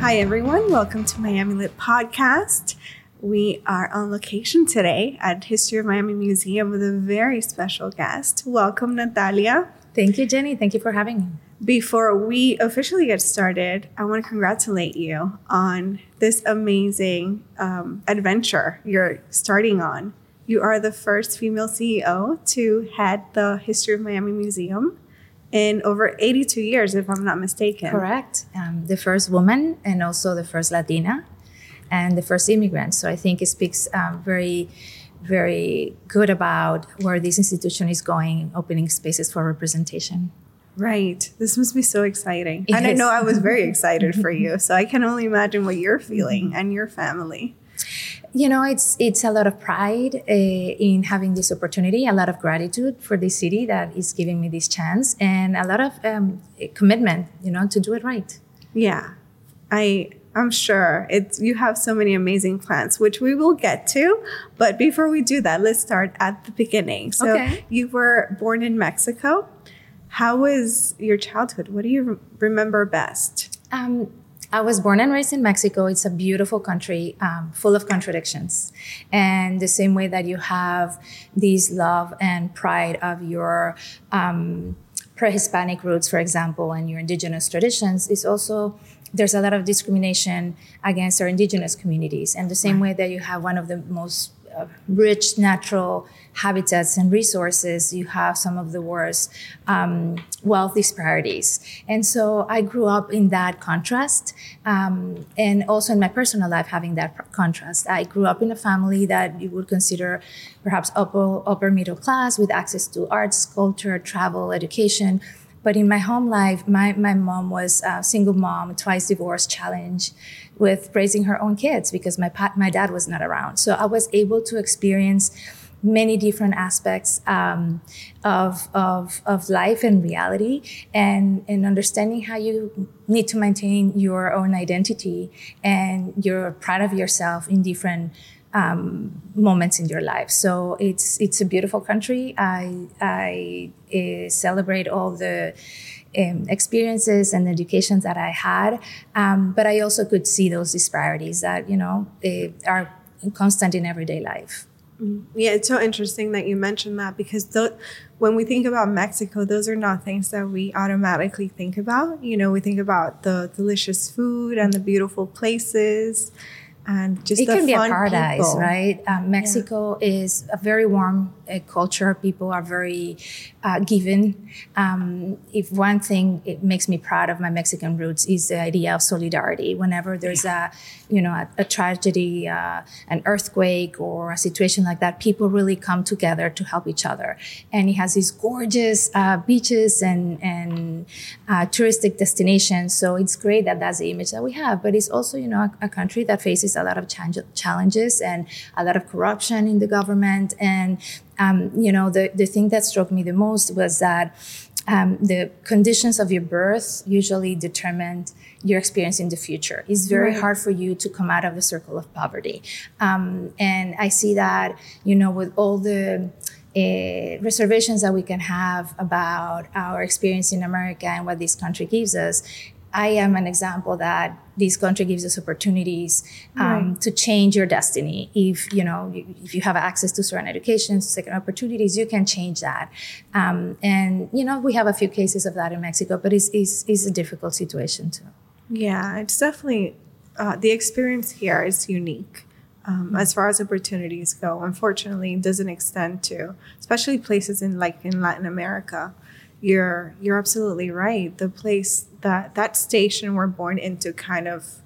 Hi, everyone. Welcome to Miami Lit Podcast. We are on location today at History of Miami Museum with a very special guest. Welcome, Natalia. Thank you, Jenny. Thank you for having me. Before we officially get started, I want to congratulate you on this amazing um, adventure you're starting on. You are the first female CEO to head the History of Miami Museum in over 82 years, if I'm not mistaken. Correct. Um, the first woman and also the first Latina and the first immigrant. So I think it speaks um, very, very good about where this institution is going, opening spaces for representation. Right. This must be so exciting. It and I know I was very excited for you. So I can only imagine what you're feeling and your family. You know, it's it's a lot of pride uh, in having this opportunity, a lot of gratitude for this city that is giving me this chance, and a lot of um, commitment, you know, to do it right. Yeah. I I'm sure it's you have so many amazing plans, which we will get to. But before we do that, let's start at the beginning. So Okay. you were born in Mexico. How was your childhood? What do you re- remember best? Um, I was born and raised in Mexico. It's a beautiful country, um, full of contradictions. And the same way that you have this love and pride of your um, pre-Hispanic roots, for example, and your indigenous traditions, is also there's a lot of discrimination against our indigenous communities. And the same way that you have one of the most uh, rich natural habitats and resources, you have some of the worst um, wealth disparities. And so I grew up in that contrast, um, and also in my personal life, having that pr- contrast. I grew up in a family that you would consider perhaps upper, upper middle class with access to arts, culture, travel, education. But in my home life, my, my mom was a single mom, twice divorced, challenged with raising her own kids because my pa- my dad was not around. So I was able to experience many different aspects um, of, of, of life and reality and, and understanding how you need to maintain your own identity and you're proud of yourself in different um, moments in your life. So it's it's a beautiful country. I I uh, celebrate all the um, experiences and educations that I had, um, but I also could see those disparities that you know they are constant in everyday life. Yeah, it's so interesting that you mentioned that because tho- when we think about Mexico, those are not things that we automatically think about. You know, we think about the delicious food and the beautiful places and just it the can be a paradise, people. right? Um, Mexico is a very warm uh, culture. People are very uh, given. Um, if one thing it makes me proud of my Mexican roots is the idea of solidarity. Whenever there's a, you know, a, a tragedy, uh, an earthquake, or a situation like that, people really come together to help each other. And it has these gorgeous uh, beaches and and uh, touristic destinations. So it's great that that's the image that we have. But it's also, you know, a, a country that faces a lot of chan- challenges and a lot of corruption in the government. And um, you know, the the thing that struck me the most was that. Um, the conditions of your birth usually determined your experience in the future. It's very Right. hard for you to come out of the circle of poverty. Um, and I see that, you know, with all the uh, reservations that we can have about our experience in America and what this country gives us. I am an example that this country gives us opportunities um, Right. to change your destiny. If you know, if you have access to certain education, second opportunities, you can change that. Um, and you know, we have a few cases of that in Mexico, but it's it's, it's a difficult situation too. Yeah, it's definitely uh, the experience here is unique um, as far as opportunities go. Unfortunately, it doesn't extend to, especially places in like in Latin America. You're you're absolutely right. The place that that station we're born into kind of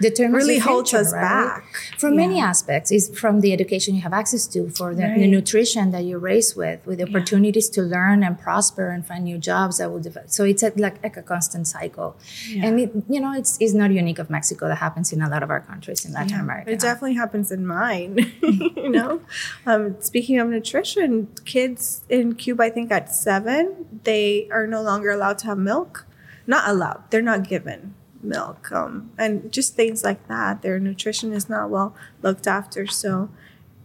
determines really holds us right? back. From many aspects. Is from the education you have access to, for the, the nutrition that you're raised with, with the opportunities to learn and prosper and find new jobs that will develop. So it's a, like, like a constant cycle. Yeah. And it, you know, it's, it's not unique of Mexico. That happens in a lot of our countries in Latin Yeah, America. It definitely happens in mine. you know, um, speaking of nutrition, kids in Cuba, I think at seven, they are no longer allowed to have milk. Not allowed. They're not given milk. Um, and just things like that. Their nutrition is not well looked after. So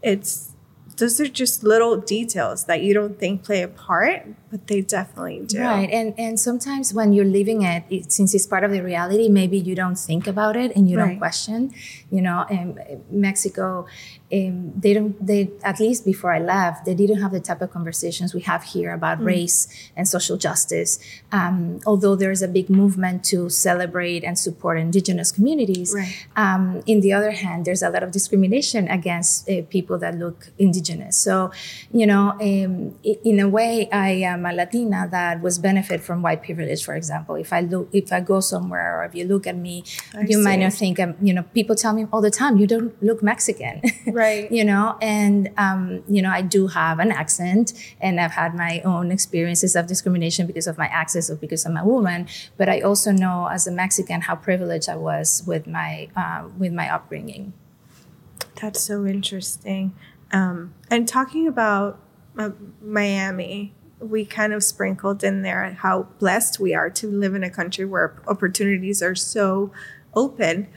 it's those are just little details that you don't think play a part, but they definitely do. Right. And and sometimes when you're living it, it since it's part of the reality, maybe you don't think about it and you Right. don't question. You know, in Mexico, um, they don't. They at least before I left, they didn't have the type of conversations we have here about Mm. race and social justice. Um, although there is a big movement to celebrate and support indigenous communities, Right. um, in the other hand, there's a lot of discrimination against uh, people that look indigenous. So, you know, um, in a way, I am a Latina that was benefit from white privilege. For example, if I look, if I go somewhere, or if you look at me, I you might not think. I'm, you know, people tell me all the time, you don't look Mexican. Right. you know, and um, you know, I do have an accent, and I've had my own experiences of discrimination because of my accent or because I'm a woman. But I also know, as a Mexican, how privileged I was with my uh, with my upbringing. That's so interesting. Um, and talking about uh, Miami, we kind of sprinkled in there how blessed we are to live in a country where opportunities are so open.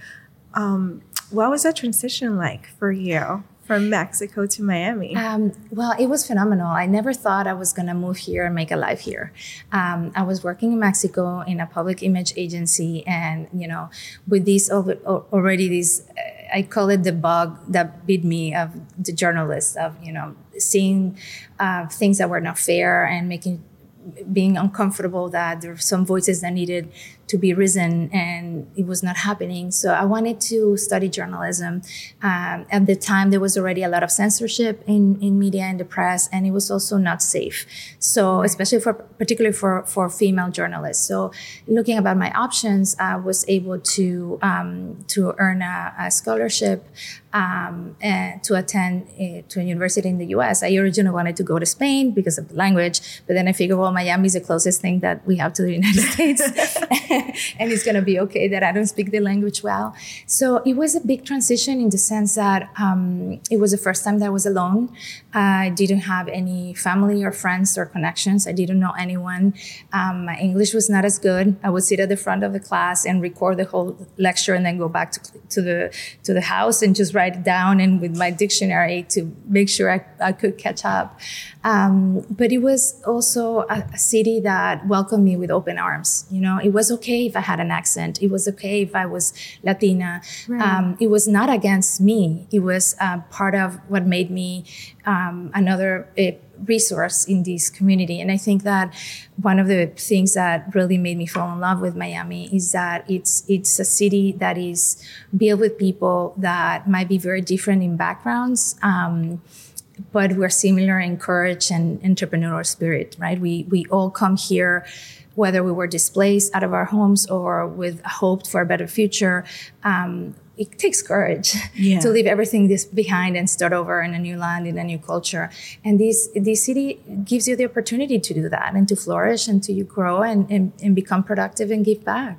Um, what was that transition like for you from Mexico to Miami? Um, well, it was phenomenal. I never thought I was going to move here and make a life here. Um, I was working in Mexico in a public image agency, and you know, with these al- al- already these, uh, I call it the bug that bit me of the journalist of you know seeing uh, things that were not fair and making being uncomfortable that there were some voices that needed to be risen and it was not happening. So I wanted to study journalism. Um, at the time, there was already a lot of censorship in, in media and the press, and it was also not safe. So especially for particularly for, for female journalists. So looking about my options, I was able to um, to earn a, a scholarship um, and to attend uh, to a university in the U.S. I originally wanted to go to Spain because of the language, but then I figured, well, Miami is the closest thing that we have to the United States, and it's going to be okay that I don't speak the language well. So it was a big transition in the sense that um, it was the first time that I was alone. I didn't have any family or friends or connections. I didn't know anyone. Um, my English was not as good. I would sit at the front of the class and record the whole lecture and then go back to, to the to the house and just write it down and with my dictionary to make sure I, I could catch up. Um, but it was also a, a city that welcomed me with open arms. You know, it was okay if I had an accent. It was okay if I was Latina. Right. Um, it was not against me. It was uh, part of what made me um, another uh, resource in this community. And I think that one of the things that really made me fall in love with Miami is that it's it's a city that is built with people that might be very different in backgrounds. Um, but we're similar in courage and entrepreneurial spirit, right? We we all come here, whether we were displaced out of our homes or with hope for a better future. Um, it takes courage Yeah. to leave everything this behind and start over in a new land in a new culture. And this this city gives you the opportunity to do that and to flourish and to grow and, and, and become productive and give back.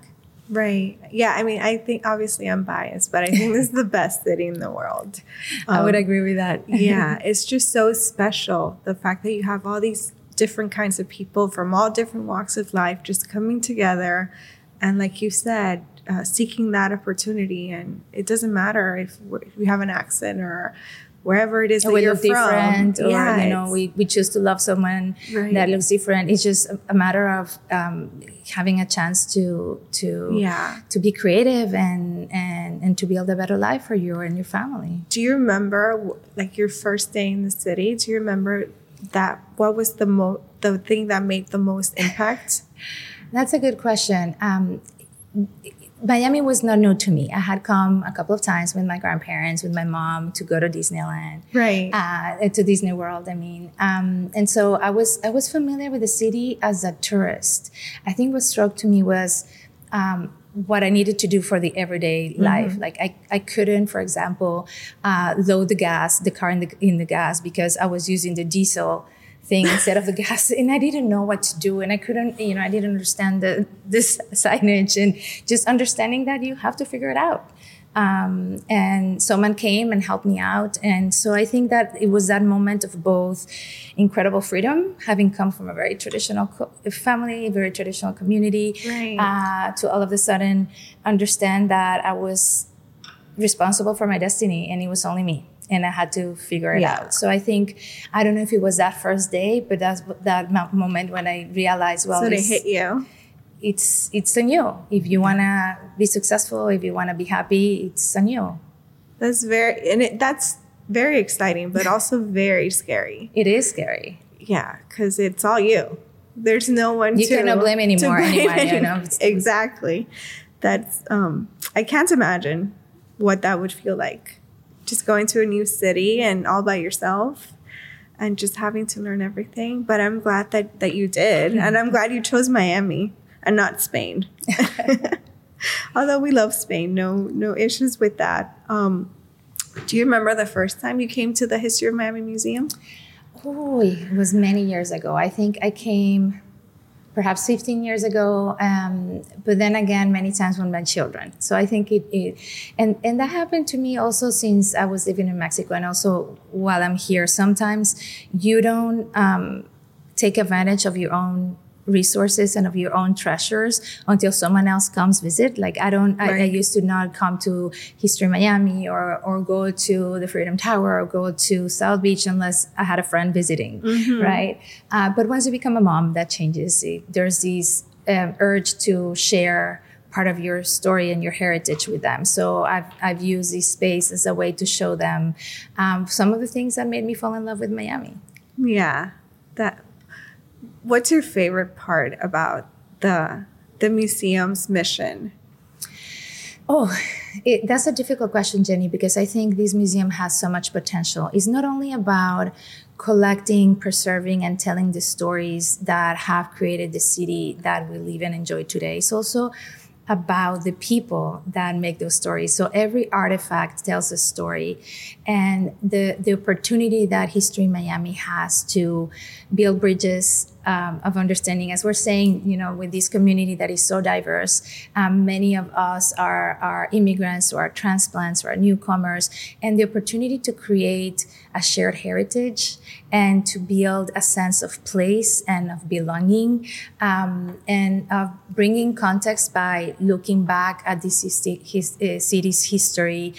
Right. Yeah. I mean, I think obviously I'm biased, but I think this is the best city in the world. I would Um, agree with that. yeah, it's just so special. The fact that you have all these different kinds of people from all different walks of life just coming together. And like you said, uh, seeking that opportunity. And it doesn't matter if, if you have an accent or wherever it is that we you're look different, from. or Yeah, you know, we, we choose to love someone Right. that looks different. It's just a, a matter of um, having a chance to to Yeah. to be creative and and and to build a better life for you and your family. Do you remember like your first day in the city? Do you remember that? What was the mo the thing that made the most impact? That's a good question. Um, Miami was not new to me. I had come a couple of times with my grandparents, with my mom, to go to Disneyland. Right. uh, to Disney World. I mean, um, and so I was I was familiar with the city as a tourist. I think what struck to me was um, what I needed to do for the everyday life. Like I, I couldn't, for example, uh, load the gas, the car in the in the gas because I was using the diesel thing instead of the gas. And I didn't know what to do and I couldn't you know I didn't understand the this signage and just understanding that you have to figure it out. Um, and someone came and helped me out and so I think that it was that moment of both incredible freedom having come from a very traditional co- family very traditional community Right. uh, to all of a sudden understand that I was responsible for my destiny and it was only me and I had to figure it Yeah. out. So I think I don't know if it was that first day, but that's that moment when I realized, well, so they hit you. it's it's on you. If you wanna be successful, if you wanna be happy, it's on you. That's very and it, that's very exciting, but also very scary. It is scary. Yeah, because it's all you. There's no one You to, cannot blame anymore blame anyone, you know? Exactly. That's um I can't imagine what that would feel like. Just going to a new city and all by yourself and just having to learn everything. But I'm glad that that you did. And I'm glad you chose Miami and not Spain. Although we love Spain, no no issues with that. Um do you remember the first time you came to the History of Miami Museum? Oh, it was many years ago. I think I came perhaps 15 years ago. Um, but then again, many times with my children. So I think it, it and, and that happened to me also since I was living in Mexico and also while I'm here. Sometimes you don't um, take advantage of your own resources and of your own treasures until someone else comes visit. Like i don't I, I used to not come to history miami or or go to the freedom tower or go to south beach unless i had a friend visiting right? Uh, but once you become a mom that changes. There's this um, urge to share part of your story and your heritage with them. So i've, I've used this space as a way to show them um, some of the things that made me fall in love with miami. Yeah. That what's your favorite part about the the museum's mission? Oh, it, that's a difficult question, Jenny, because I think this museum has so much potential. It's not only about collecting, preserving, and telling the stories that have created the city that we live and enjoy today. It's also about the people that make those stories. So every artifact tells a story, and the the opportunity that History Miami has to build bridges um, of understanding, as we're saying, you know, with this community that is so diverse, um, many of us are are immigrants or are transplants or are newcomers, and the opportunity to create a shared heritage and to build a sense of place and of belonging um, and of bringing context by looking back at this his, uh, city's history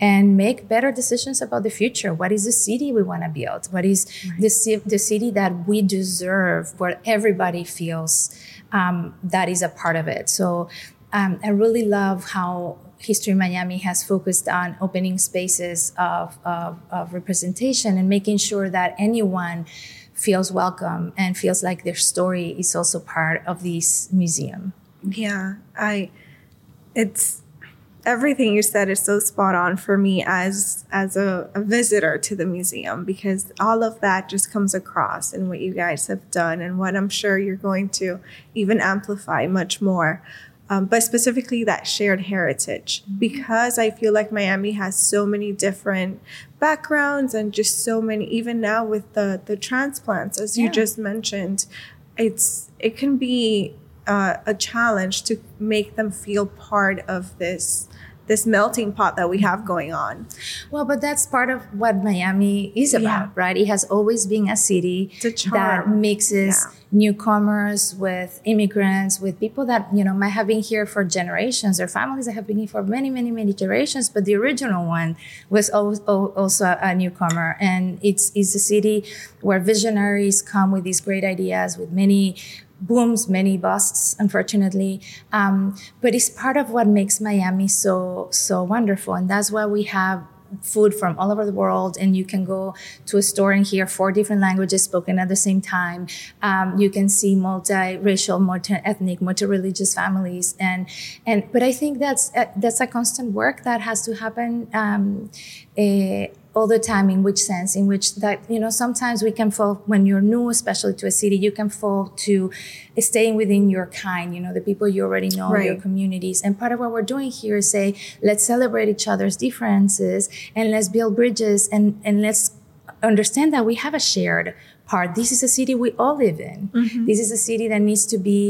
and make better decisions about the future. What is the city we want to build? What is the, ci- the city that we deserve where everybody feels um, that is a part of it? So um, I really love how History Miami has focused on opening spaces of, of, of representation and making sure that anyone feels welcome and feels like their story is also part of this museum. Yeah, I it's everything you said is so spot on for me as as a, a visitor to the museum because all of that just comes across in what you guys have done and what I'm sure you're going to even amplify much more. Um, but specifically that shared heritage. Because I feel like Miami has so many different backgrounds and just so many even now with the the transplants as you just mentioned it's it can be uh, a challenge to make them feel part of this this melting pot that we have going on. Well, but that's part of what Miami is about, Yeah. right? It has always been a city a that mixes Yeah. newcomers with immigrants, with people that, you know, might have been here for generations or families that have been here for many, many, many generations. But the original one was also a newcomer. And it's, it's a city where visionaries come with these great ideas, with many booms, many busts, unfortunately. Um, but it's part of what makes Miami so so wonderful, and that's why we have food from all over the world. And you can go to a store and hear four different languages spoken at the same time. Um, you can see multi-racial multi-ethnic multi-religious families. And and but i think that's a, that's a constant work that has to happen um, eh, all the time in which sense in which that you know sometimes we can fall when you're new especially to a city you can fall to staying within your kind you know the people you already know your communities. And part of what we're doing here is say let's celebrate each other's differences and let's build bridges and and let's understand that we have a shared part. This is a city we all live in. This is a city that needs to be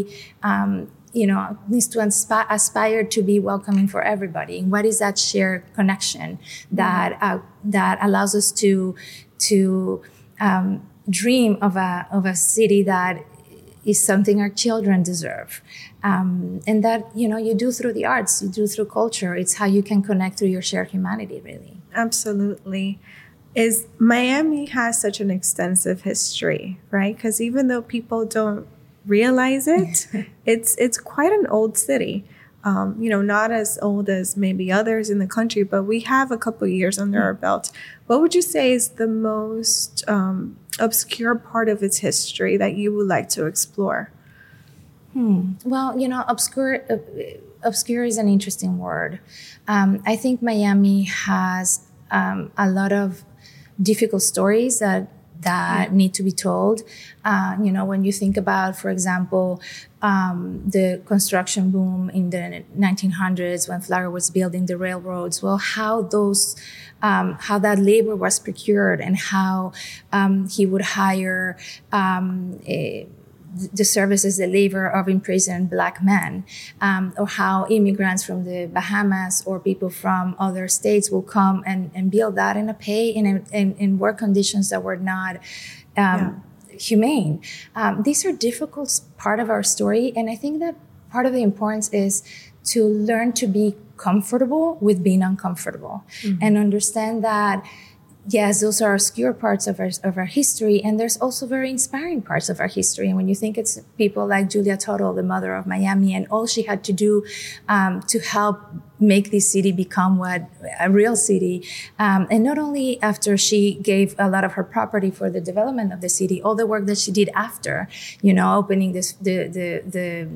um, you know needs to inspi- aspire to be welcoming for everybody what is that shared connection that uh, that allows us to to um, dream of a of a city that is something our children deserve um, and that you know you do through the arts you do through culture it's how you can connect through your shared humanity really Absolutely. is Miami has such an extensive history, right? Because even though people don't realize it, it's it's quite an old city. Um, you know, not as old as maybe others in the country, but we have a couple years under our belt. What would you say is the most um, obscure part of its history that you would like to explore? Hmm. Well, you know, obscure uh, obscure is an interesting word. Um, I think Miami has um, a lot of difficult stories that that need to be told. Uh, you know, when you think about, for example, um, the construction boom in the 1900s when Flagler was building the railroads, well, how those, um, how that labor was procured and how um, he would hire. Um, a, the services, the labor of imprisoned black men, um, or how immigrants from the Bahamas or people from other states will come and, and build that in a pay in, in, in work conditions that were not um, yeah. humane. Um, these are difficult part of our story, and I think that part of the importance is to learn to be comfortable with being uncomfortable mm-hmm. and understand that yes, those are obscure parts of our, of our history. And there's also very inspiring parts of our history. And when you think it's people like Julia Tuttle, the mother of Miami, and all she had to do um, to help make this city become what a real city. Um, and not only after she gave a lot of her property for the development of the city, all the work that she did after, you know, opening this, the, the, the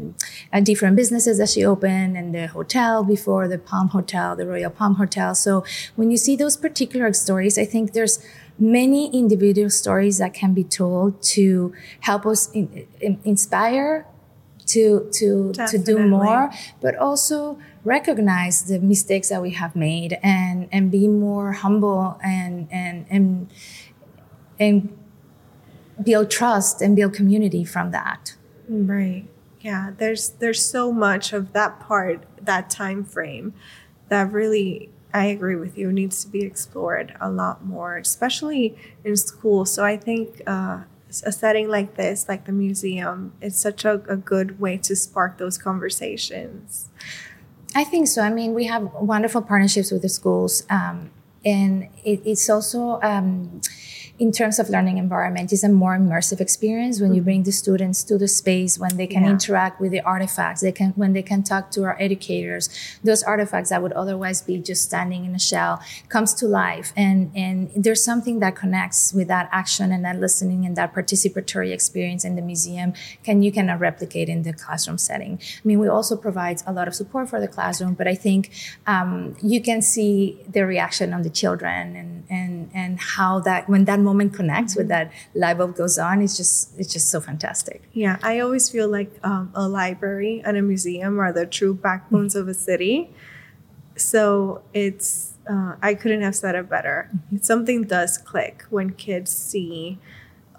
uh, different businesses that she opened and the hotel before the Palm Hotel, the Royal Palm Hotel. So when you see those particular stories, I think there's many individual stories that can be told to help us in, in, inspire to to Definitely. to do more but also recognize the mistakes that we have made and and be more humble and and and and build trust and build community from that right yeah there's there's so much of that part that time frame that really I agree with you needs to be explored a lot more, especially in school. So I think uh, a setting like this, like the museum, is such a, a good way to spark those conversations. I think so. I mean, we have wonderful partnerships with the schools, um, and it, it's also. Um, in terms of learning environment is a more immersive experience when you bring the students to the space when they can yeah. interact with the artifacts they can when they can talk to our educators. Those artifacts that would otherwise be just standing in a shell comes to life. And and there's something that connects with that action and that listening and that participatory experience in the museum can you cannot replicate in the classroom setting. I mean we also provide a lot of support for the classroom but i think um, you can see the reaction on the children and and and how that when that moment connects with that light bulb goes on it's just it's just so fantastic. Yeah i always feel like um, a library and a museum are the true backbones of a city. So it's uh, i couldn't have said it better. Mm-hmm. something does click when kids see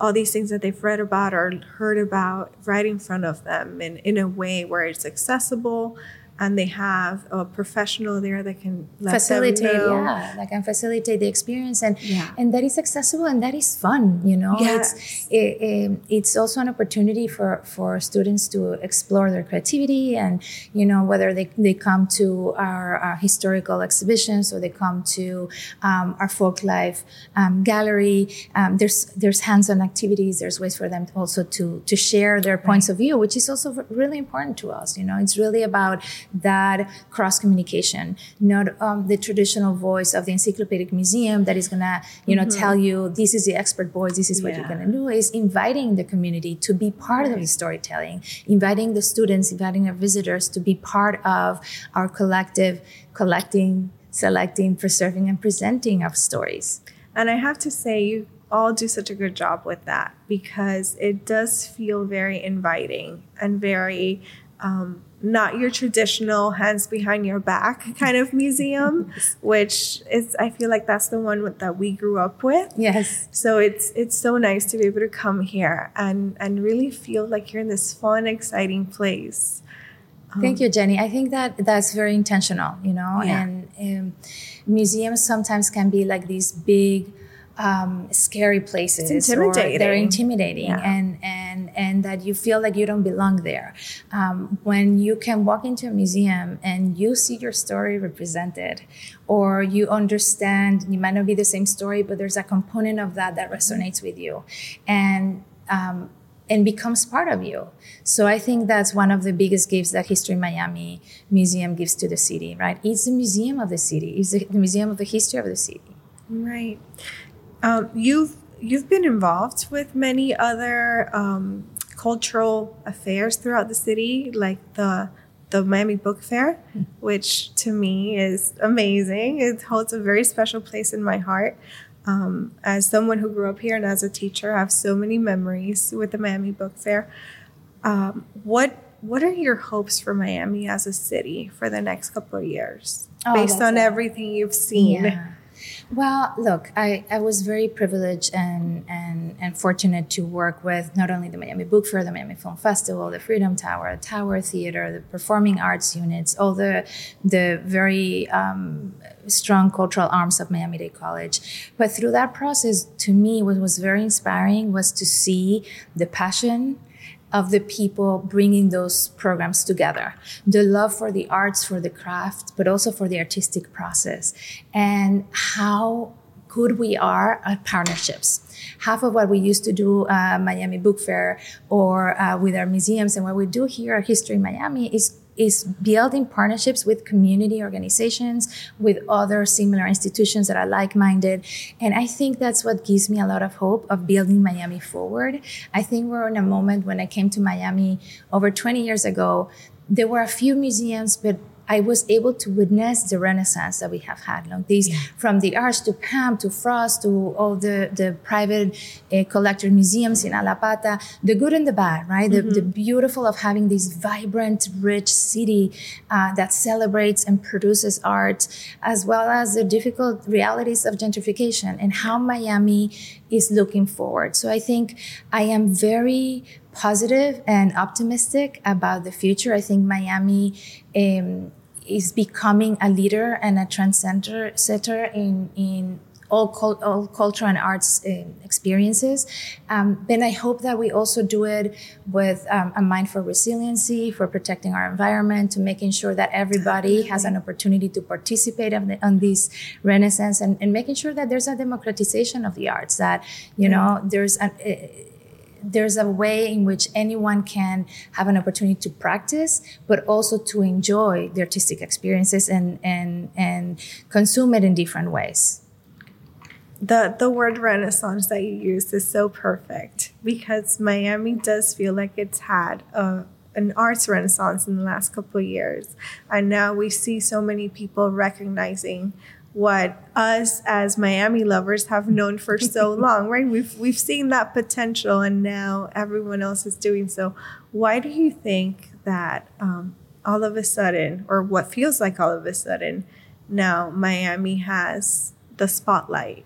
all these things that they've read about or heard about right in front of them and in a way where it's accessible and they have a professional there that can facilitate yeah that can facilitate the experience and yeah. and that is accessible and that is fun you know yes. it's it, it, it's also an opportunity for for students to explore their creativity and you know whether they, they come to our, our historical exhibitions or they come to um, our folk life um, gallery um, there's there's hands-on activities there's ways for them also to to share their points right. of view which is also really important to us you know it's really about that cross communication, not um, the traditional voice of the encyclopedic museum that is gonna, you know, mm-hmm. tell you this is the expert voice, this is what yeah. you're gonna do. Is inviting the community to be part right. of the storytelling, inviting the students, inviting our visitors to be part of our collective collecting, selecting, preserving, and presenting of stories. And I have to say, you all do such a good job with that because it does feel very inviting and very um, not your traditional hands behind your back kind of museum, which is I feel like that's the one that we grew up with. Yes. So it's it's so nice to be able to come here and and really feel like you're in this fun, exciting place. Thank um, you, Jenny. I think that that's very intentional, you know, yeah. and um, museums sometimes can be like these big, um, scary places. It's intimidating. they're intimidating, yeah. and and and and that you feel like you don't belong there. Um, when you can walk into a museum and you see your story represented, or you understand, it might not be the same story, but there's a component of that that resonates with you, and um, and becomes part of you. So I think that's one of the biggest gifts that History Miami Museum gives to the city, right? It's the museum of the city. It's the museum of the history of the city. Right. Um, you've you've been involved with many other um, cultural affairs throughout the city, like the the Miami Book Fair, mm-hmm. which to me is amazing. It holds a very special place in my heart. Um, as someone who grew up here and as a teacher, I have so many memories with the Miami Book Fair. Um, what what are your hopes for Miami as a city for the next couple of years, oh, based on everything you've seen? Yeah. Well, look, I, I was very privileged and, and, and fortunate to work with not only the Miami Book Fair, the Miami Film Festival, the Freedom Tower, Tower Theater, the performing arts units, all the, the very um, strong cultural arms of Miami Dade College. But through that process, to me, what was very inspiring was to see the passion of the people bringing those programs together. The love for the arts for the craft but also for the artistic process and how good we are at partnerships. Half of what we used to do uh, miami book fair or uh, with our museums and what we do here at history in miami is is building partnerships with community organizations, with other similar institutions that are like minded. And I think that's what gives me a lot of hope of building Miami forward. I think we're in a moment when I came to Miami over 20 years ago, there were a few museums, but I was able to witness the renaissance that we have had. These, yeah. from the arts to PAM to Frost to all the, the private uh, collector museums in Allapattah, the good and the bad, right? Mm-hmm. The, the, beautiful of having this vibrant, rich city uh, that celebrates and produces art, as well as the difficult realities of gentrification and how Miami is looking forward. So I think I am very positive and optimistic about the future. I think Miami um, is becoming a leader and a transcender setter in in all, cult, all culture and arts uh, experiences. Um, then I hope that we also do it with um, a mind for resiliency, for protecting our environment, to making sure that everybody has an opportunity to participate on, the, on this renaissance and, and, making sure that there's a democratization of the arts, that, you know, there's an, uh, there's a way in which anyone can have an opportunity to practice, but also to enjoy the artistic experiences and and and consume it in different ways. The the word renaissance that you use is so perfect because Miami does feel like it's had a an arts renaissance in the last couple of years. And now we see so many people recognizing what us as Miami lovers have known for so long, right? We've we've seen that potential, and now everyone else is doing so. Why do you think that um, all of a sudden, or what feels like all of a sudden, now Miami has the spotlight?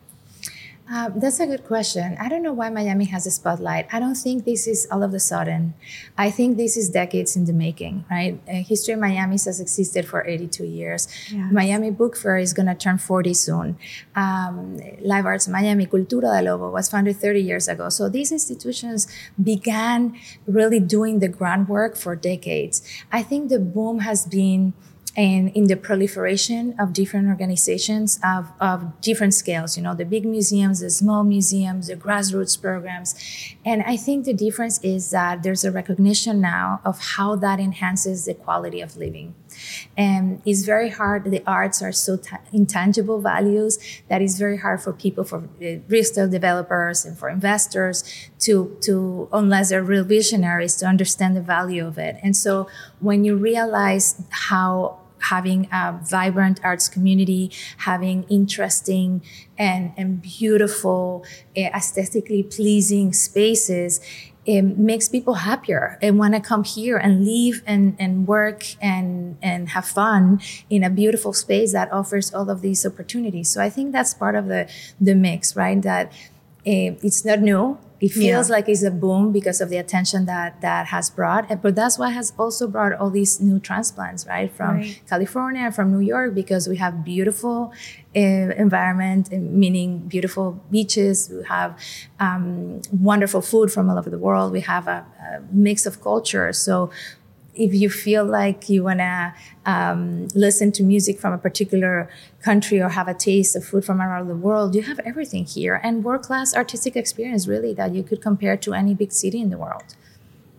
Uh, that's a good question. I don't know why Miami has a spotlight. I don't think this is all of a sudden. I think this is decades in the making, right? Uh, History of Miami has existed for 82 years. Yes. Miami Book Fair is going to turn 40 soon. Um, Live Arts Miami, Cultura del Lobo was founded 30 years ago. So these institutions began really doing the groundwork for decades. I think the boom has been and in the proliferation of different organizations of, of different scales, you know, the big museums, the small museums, the grassroots programs. And I think the difference is that there's a recognition now of how that enhances the quality of living. And it's very hard. The arts are so t- intangible values that it's very hard for people, for uh, real estate developers and for investors to, to, unless they're real visionaries, to understand the value of it. And so when you realize how having a vibrant arts community, having interesting and, and beautiful, uh, aesthetically pleasing spaces, it makes people happier and want to come here and live and, and work and, and have fun in a beautiful space that offers all of these opportunities. So I think that's part of the, the mix, right? That eh, it's not new. It feels Yeah. like it's a boom because of the attention that that has brought, but that's what has also brought all these new transplants, right, from Right. California, from New York, because we have beautiful uh, environment, eh, meaning beautiful beaches. We have um, wonderful food from all over the world. We have a, a mix of cultures. So if you feel like you want to um, listen to music from a particular country or have a taste of food from around the world, you have everything here and world class artistic experience, really, that you could compare to any big city in the world.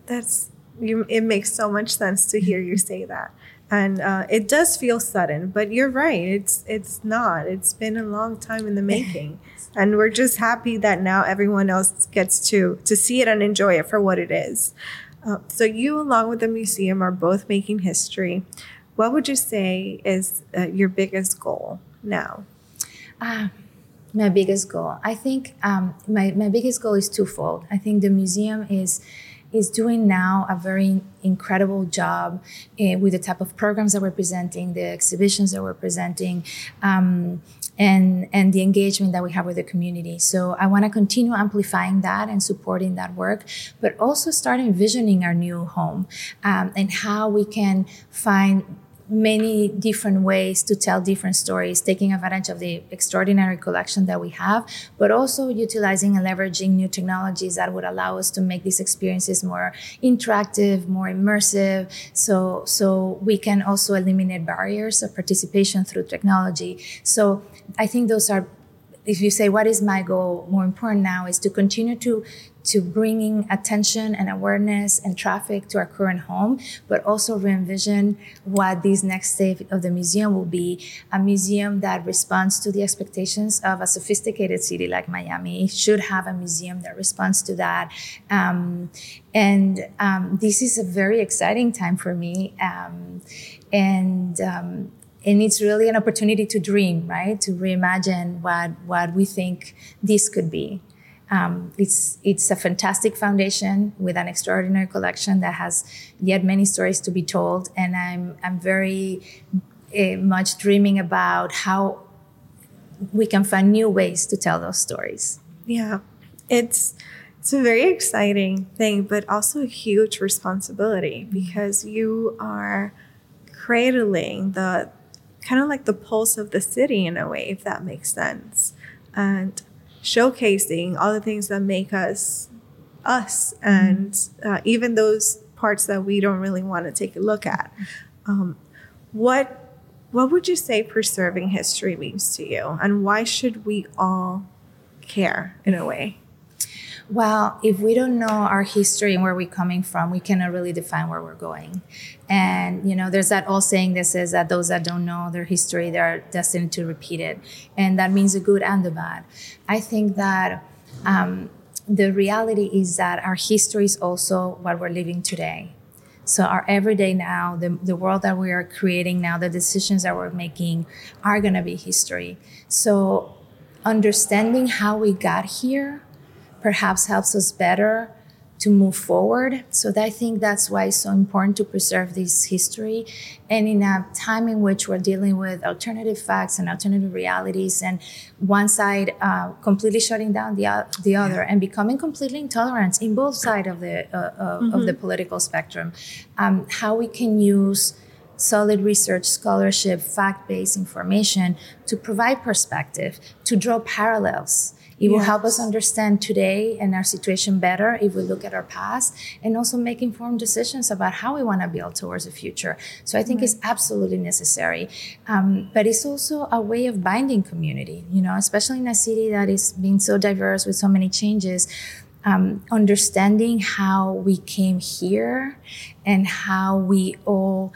That's you. It makes so much sense to hear you say that, and uh, it does feel sudden. But you're right. It's it's not. It's been a long time in the making, and we're just happy that now everyone else gets to to see it and enjoy it for what it is. Uh, so you, along with the museum, are both making history. What would you say is uh, your biggest goal now? Ah, my biggest goal. I think um, my, my biggest goal is twofold. I think the museum is is doing now a very incredible job uh, with the type of programs that we're presenting, the exhibitions that we're presenting, um, and and the engagement that we have with the community. So I want to continue amplifying that and supporting that work, but also start envisioning our new home um, and how we can find many different ways to tell different stories, taking advantage of the extraordinary collection that we have, but also utilizing and leveraging new technologies that would allow us to make these experiences more interactive, more immersive. So, so we can also eliminate barriers of participation through technology. So I think those are if you say what is my goal more important now is to continue to to bringing attention and awareness and traffic to our current home but also re-envision what this next stage of the museum will be a museum that responds to the expectations of a sophisticated city like miami it should have a museum that responds to that um, and um, this is a very exciting time for me um, and um, and it's really an opportunity to dream, right? To reimagine what what we think this could be. Um, it's it's a fantastic foundation with an extraordinary collection that has yet many stories to be told, and I'm I'm very uh, much dreaming about how we can find new ways to tell those stories. Yeah, it's it's a very exciting thing, but also a huge responsibility because you are cradling the kind of like the pulse of the city in a way, if that makes sense, and showcasing all the things that make us us, and uh, even those parts that we don't really want to take a look at. Um, what what would you say preserving history means to you, and why should we all care in a way? Well, if we don't know our history and where we're coming from, we cannot really define where we're going. And, you know, there's that old saying that says that those that don't know their history, they're destined to repeat it. And that means the good and the bad. I think that um, the reality is that our history is also what we're living today. So our everyday now, the, the world that we are creating now, the decisions that we're making are going to be history. So understanding how we got here perhaps helps us better to move forward. So I think that's why it's so important to preserve this history. And in a time in which we're dealing with alternative facts and alternative realities, and one side uh, completely shutting down the, o- the other and becoming completely intolerant in both sides of the, uh, uh, of the political spectrum, um, how we can use solid research, scholarship, fact based information to provide perspective, to draw parallels. It will help us understand today and our situation better if we look at our past and also make informed decisions about how we want to build towards the future. So I think it's absolutely necessary. Um, but it's also a way of binding community, you know, especially in a city that is being so diverse with so many changes. Um, understanding how we came here and how we all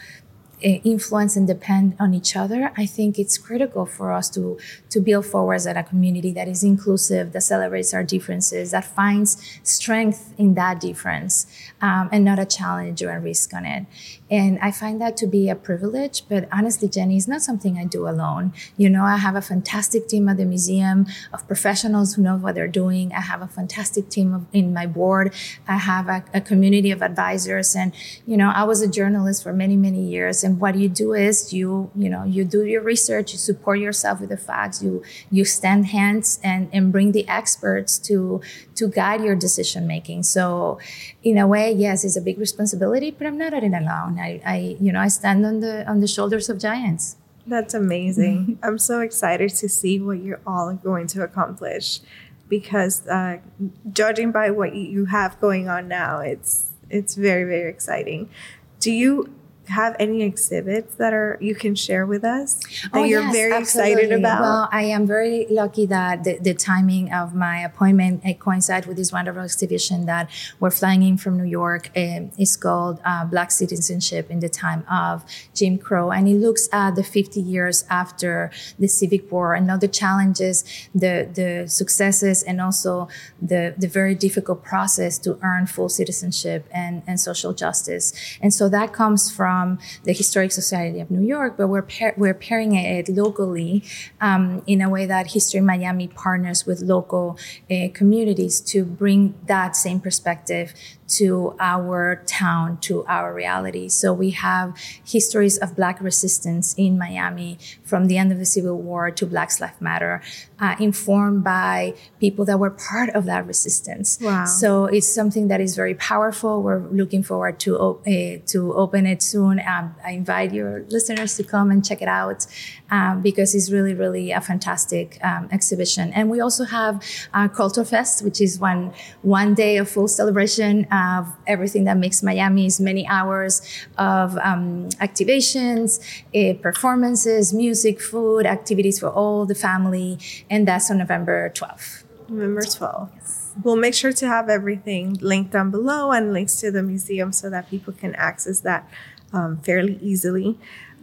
influence and depend on each other, I think it's critical for us to to build forward as a community that is inclusive, that celebrates our differences, that finds strength in that difference, um, and not a challenge or a risk on it. And I find that to be a privilege. But honestly, Jenny, it's not something I do alone. You know, I have a fantastic team at the museum of professionals who know what they're doing. I have a fantastic team of, in my board. I have a, a community of advisors, and you know, I was a journalist for many many years and what you do is you you know you do your research you support yourself with the facts you you stand hands and and bring the experts to to guide your decision making so in a way yes it's a big responsibility but i'm not in alone i i you know i stand on the on the shoulders of giants. That's amazing. I'm so excited to see what you're all going to accomplish because uh, judging by what you have going on now it's it's very very exciting. Do you have any exhibits that are you can share with us that oh, you're yes, very absolutely. excited about? Well, I am very lucky that the, the timing of my appointment it coincide with this wonderful exhibition that we're flying in from New York. Um, it's called uh, Black Citizenship in the Time of Jim Crow, and it looks at the 50 years after the Civil War and all the challenges, the the successes, and also the the very difficult process to earn full citizenship and and social justice. And so that comes from from the Historic Society of New York, but we're, we're pairing it locally um, in a way that History Miami partners with local uh, communities to bring that same perspective to our town, to our reality. So we have histories of Black resistance in Miami from the end of the Civil War to Black Lives Matter, uh, informed by people that were part of that resistance. Wow. So it's something that is very powerful. We're looking forward to, op- uh, to open it soon. Um, I invite your listeners to come and check it out um, because it's really, really a fantastic um, exhibition. And we also have uh, Culture Fest, which is one, one day of full celebration of everything that makes Miami's many hours of um, activations, uh, performances, music, food, activities for all the family. And that's on November 12th. November 12th. Yes. We'll make sure to have everything linked down below and links to the museum so that people can access that um, fairly easily.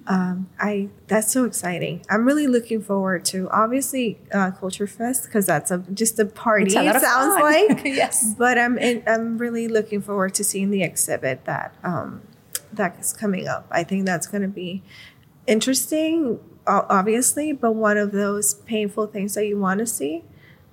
Um, I that's so exciting. I'm really looking forward to obviously uh, Culture Fest because that's a just a party. A it sounds like yes, but I'm in, I'm really looking forward to seeing the exhibit that um, that is coming up. I think that's going to be interesting, obviously, but one of those painful things that you want to see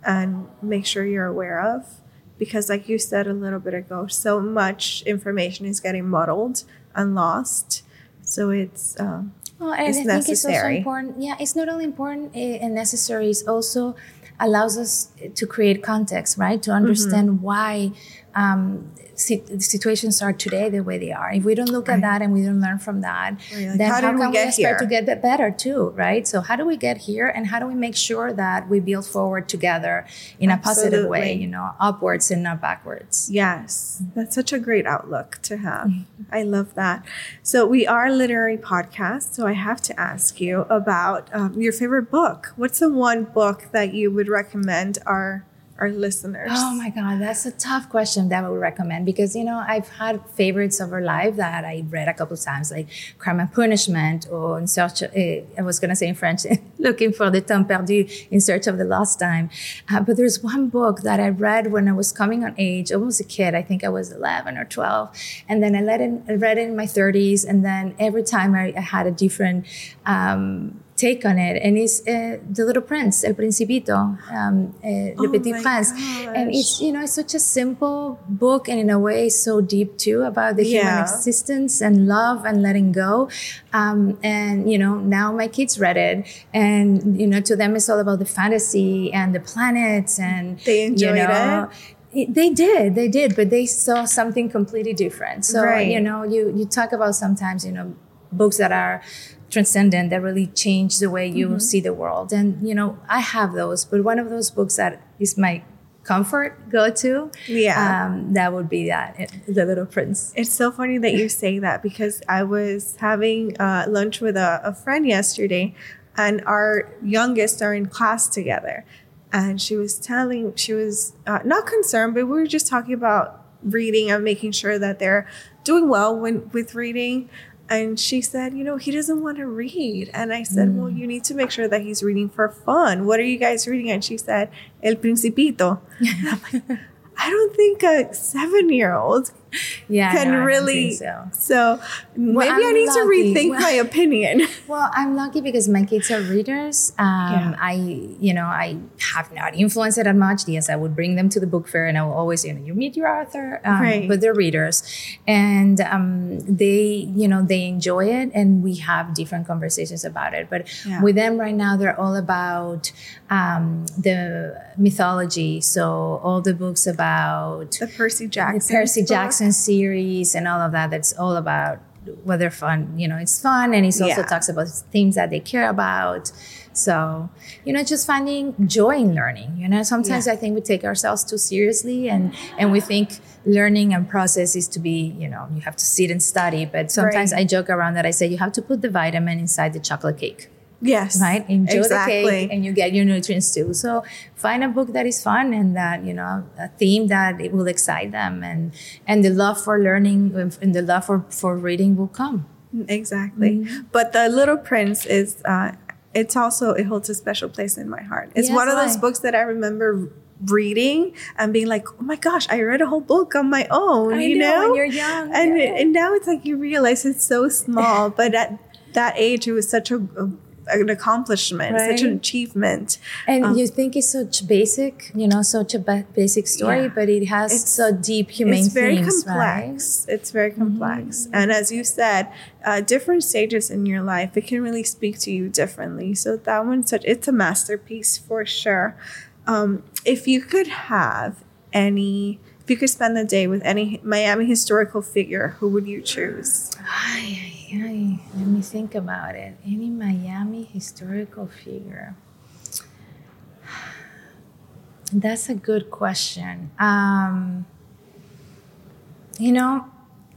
and make sure you're aware of because, like you said a little bit ago, so much information is getting muddled and lost. So it's um, well, and it's I necessary. think it's also important. Yeah, it's not only important eh, and necessary. It's also allows us to create context, right? To understand mm-hmm. why um, situations are today the way they are. If we don't look right. at that and we don't learn from that, like, then how, how can we, we expect here? to get better too, right? So how do we get here, and how do we make sure that we build forward together in a positive way, you know, upwards and not backwards? Yes, that's such a great outlook to have. I love that. So we are a literary podcast, so I have to ask you about um, your favorite book. What's the one book that you would recommend our our listeners? Oh my God, that's a tough question that I would recommend because, you know, I've had favorites over life that I read a couple times, like Crime and Punishment or In Search, of, uh, I was going to say in French, looking for the temps perdu, In Search of the Lost Time. Uh, but there's one book that I read when I was coming on age, almost a kid. I think I was 11 or 12. And then I, let it, I read it in my 30s. And then every time I, I had a different, um, take on it, and it's uh, the Little Prince, El Principito, um, uh, Le Oh Petit Prince, and it's you know it's such a simple book, and in a way so deep too about the human existence and love and letting go. Um, and you know now my kids read it, and you know to them it's all about the fantasy and the planets, and They enjoyed you know, it, they did, they did, but they saw something completely different. So Right. you know, you you talk about sometimes you know books that are transcendent that really change the way you see the world, and you know I have those, but one of those books that is my comfort go to, Yeah. um, that would be that it- The Little Prince. It's so funny that you say that because I was having uh, lunch with a, a friend yesterday, and our youngest are in class together. And she was telling, she was uh, not concerned, but we were just talking about reading and making sure that they're doing well when, with reading. And she said, you know, he doesn't want to read. And I said, well, mm. you need to make sure that he's reading for fun. What are you guys reading? And she said, El Principito. I'm like, I don't think a seven year old Yeah, can no, really. so. So, maybe I'm I need to rethink Well- my opinion. Well, I'm lucky because my kids are readers. Um, Yeah. I, you know, I have not influenced it that much. Yes, I would bring them to the book fair, and I will always, you know, you meet your author, um, Right. but they're readers, and um, they, you know, they enjoy it, and we have different conversations about it. But Yeah. with them right now, they're all about um, the mythology. So all the books about the Percy Jackson. the Percy book. Series and all of that. That's all about whether fun, you know, it's fun and it also Yeah. talks about themes that they care about. So, you know, just finding joy in learning. You know, sometimes Yeah. I think we take ourselves too seriously and and we think learning and process is to be, you know, you have to sit and study. But sometimes Right. I joke around that I say you have to put the vitamin inside the chocolate cake Yes. right? Enjoy exactly. the cake and you get your nutrients too. So find a book that is fun and that, you know, a theme that it will excite them and and the love for learning and the love for, for reading will come. Exactly. Mm-hmm. But the Little Prince is uh it's also it holds a special place in my heart. It's Yes, one of those why? books that I remember reading and being like, "Oh my gosh, I read a whole book on my own," I you know, know? when you're young, And yeah. and now it's like you realize it's so small, but at that age it was such a, a an accomplishment, such an achievement. And Um, you think it's such basic, you know, such a ba- basic story, Yeah. but it has It's- so deep human. it's very themes, complex. It's very Mm-hmm. complex. And as you said, uh, different stages in your life, it can really speak to you differently. So that one, such, it's a masterpiece for sure. Um, if you could have any, if you could spend the day with any Miami historical figure, who would you choose? Ay. Let me think about it. Any Miami historical figure? That's a good question. Um, you know,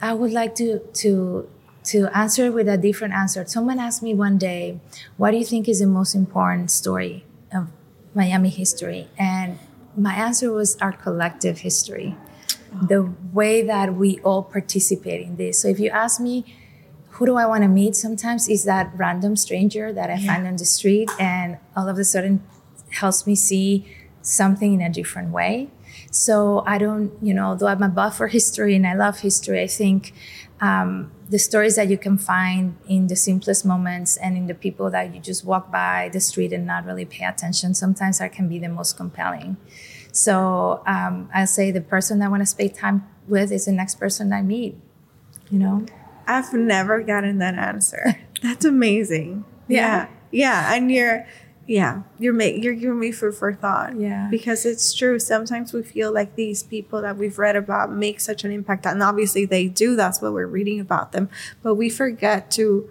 I would like to to to answer it with a different answer. Someone asked me one day, "What do you think is the most important story of Miami history?" And my answer was our collective history the way that we all participate in this. So if you ask me, who do I want to meet? Sometimes is that random stranger that I Yeah. find on the street and all of a sudden helps me see something in a different way. So I don't, you know, though I'm a buff for history and I love history, I think um, the stories that you can find in the simplest moments and in the people that you just walk by the street and not really pay attention, sometimes that can be the most compelling. So um, I say the person I want to spend time with is the next person I meet. You know, I've never gotten that answer. That's amazing. Yeah. Yeah. Yeah. And you're, yeah, you're ma- you're giving me food for thought. Yeah. Because it's true. Sometimes we feel like these people that we've read about make such an impact, and obviously they do. That's what we're reading about them. But we forget to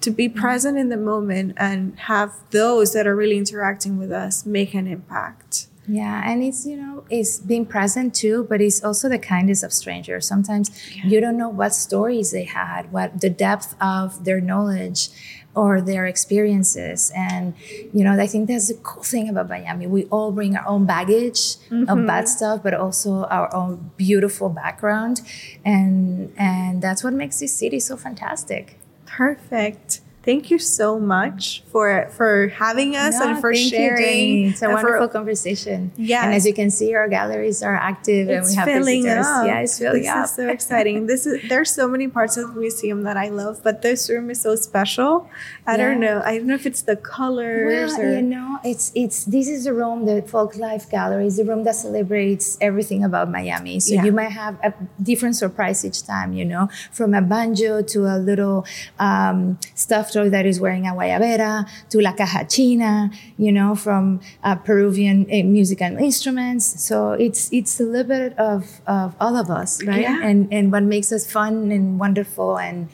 to be mm-hmm. present in the moment and have those that are really interacting with us make an impact. Yeah, and it's you know it's being present too, but it's also the kindness of strangers. Sometimes you don't know what stories they had, what the depth of their knowledge or their experiences, and you know I think that's the cool thing about Miami. We all bring our own baggage of mm-hmm. bad stuff, but also our own beautiful background, and and that's what makes this city so fantastic. Perfect. Thank you so much for for having us No, and for you, sharing. Jenny. It's a and for- wonderful conversation. Yes. And as you can see, our galleries are active and we have filling visitors. up. Yeah, it's filling this up. is so exciting. This is there's so many parts of the museum that I love, but this room is so special. I don't know. I don't know if it's the colors Well, or you know, it's it's this is the room, the Folk Life Gallery is the room that celebrates everything about Miami. So Yeah. you might have a different surprise each time, you know, from a banjo to a little um, stuffed that is wearing a guayabera to la caja china, you know, from uh, Peruvian uh, music and instruments. So it's it's a little bit of, of all of us, right? Yeah. And and what makes us fun and wonderful and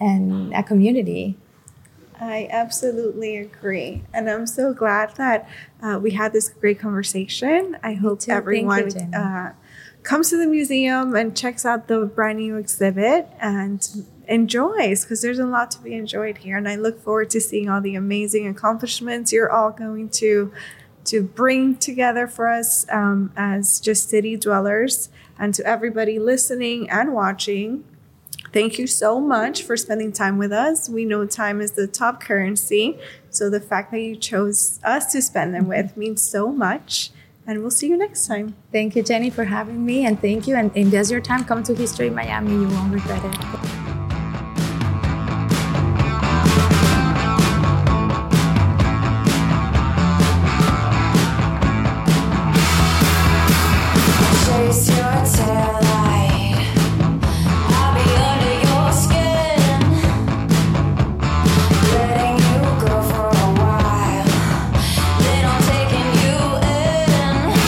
and a community. I absolutely agree. And I'm so glad that uh, we had this great conversation. I hope. Thank you, everyone uh, comes to the museum and checks out the brand new exhibit and enjoys because there's a lot to be enjoyed here. And I look forward to seeing all the amazing accomplishments you're all going to to bring together for us um, as just city dwellers and to everybody listening and watching. Thank you so much for spending time with us. We know time is the top currency. So the fact that you chose us to spend them with means so much. And we'll see you next time. Thank you, Jenny, for having me. And thank you. And invest your time. Come to History Miami. You won't regret it.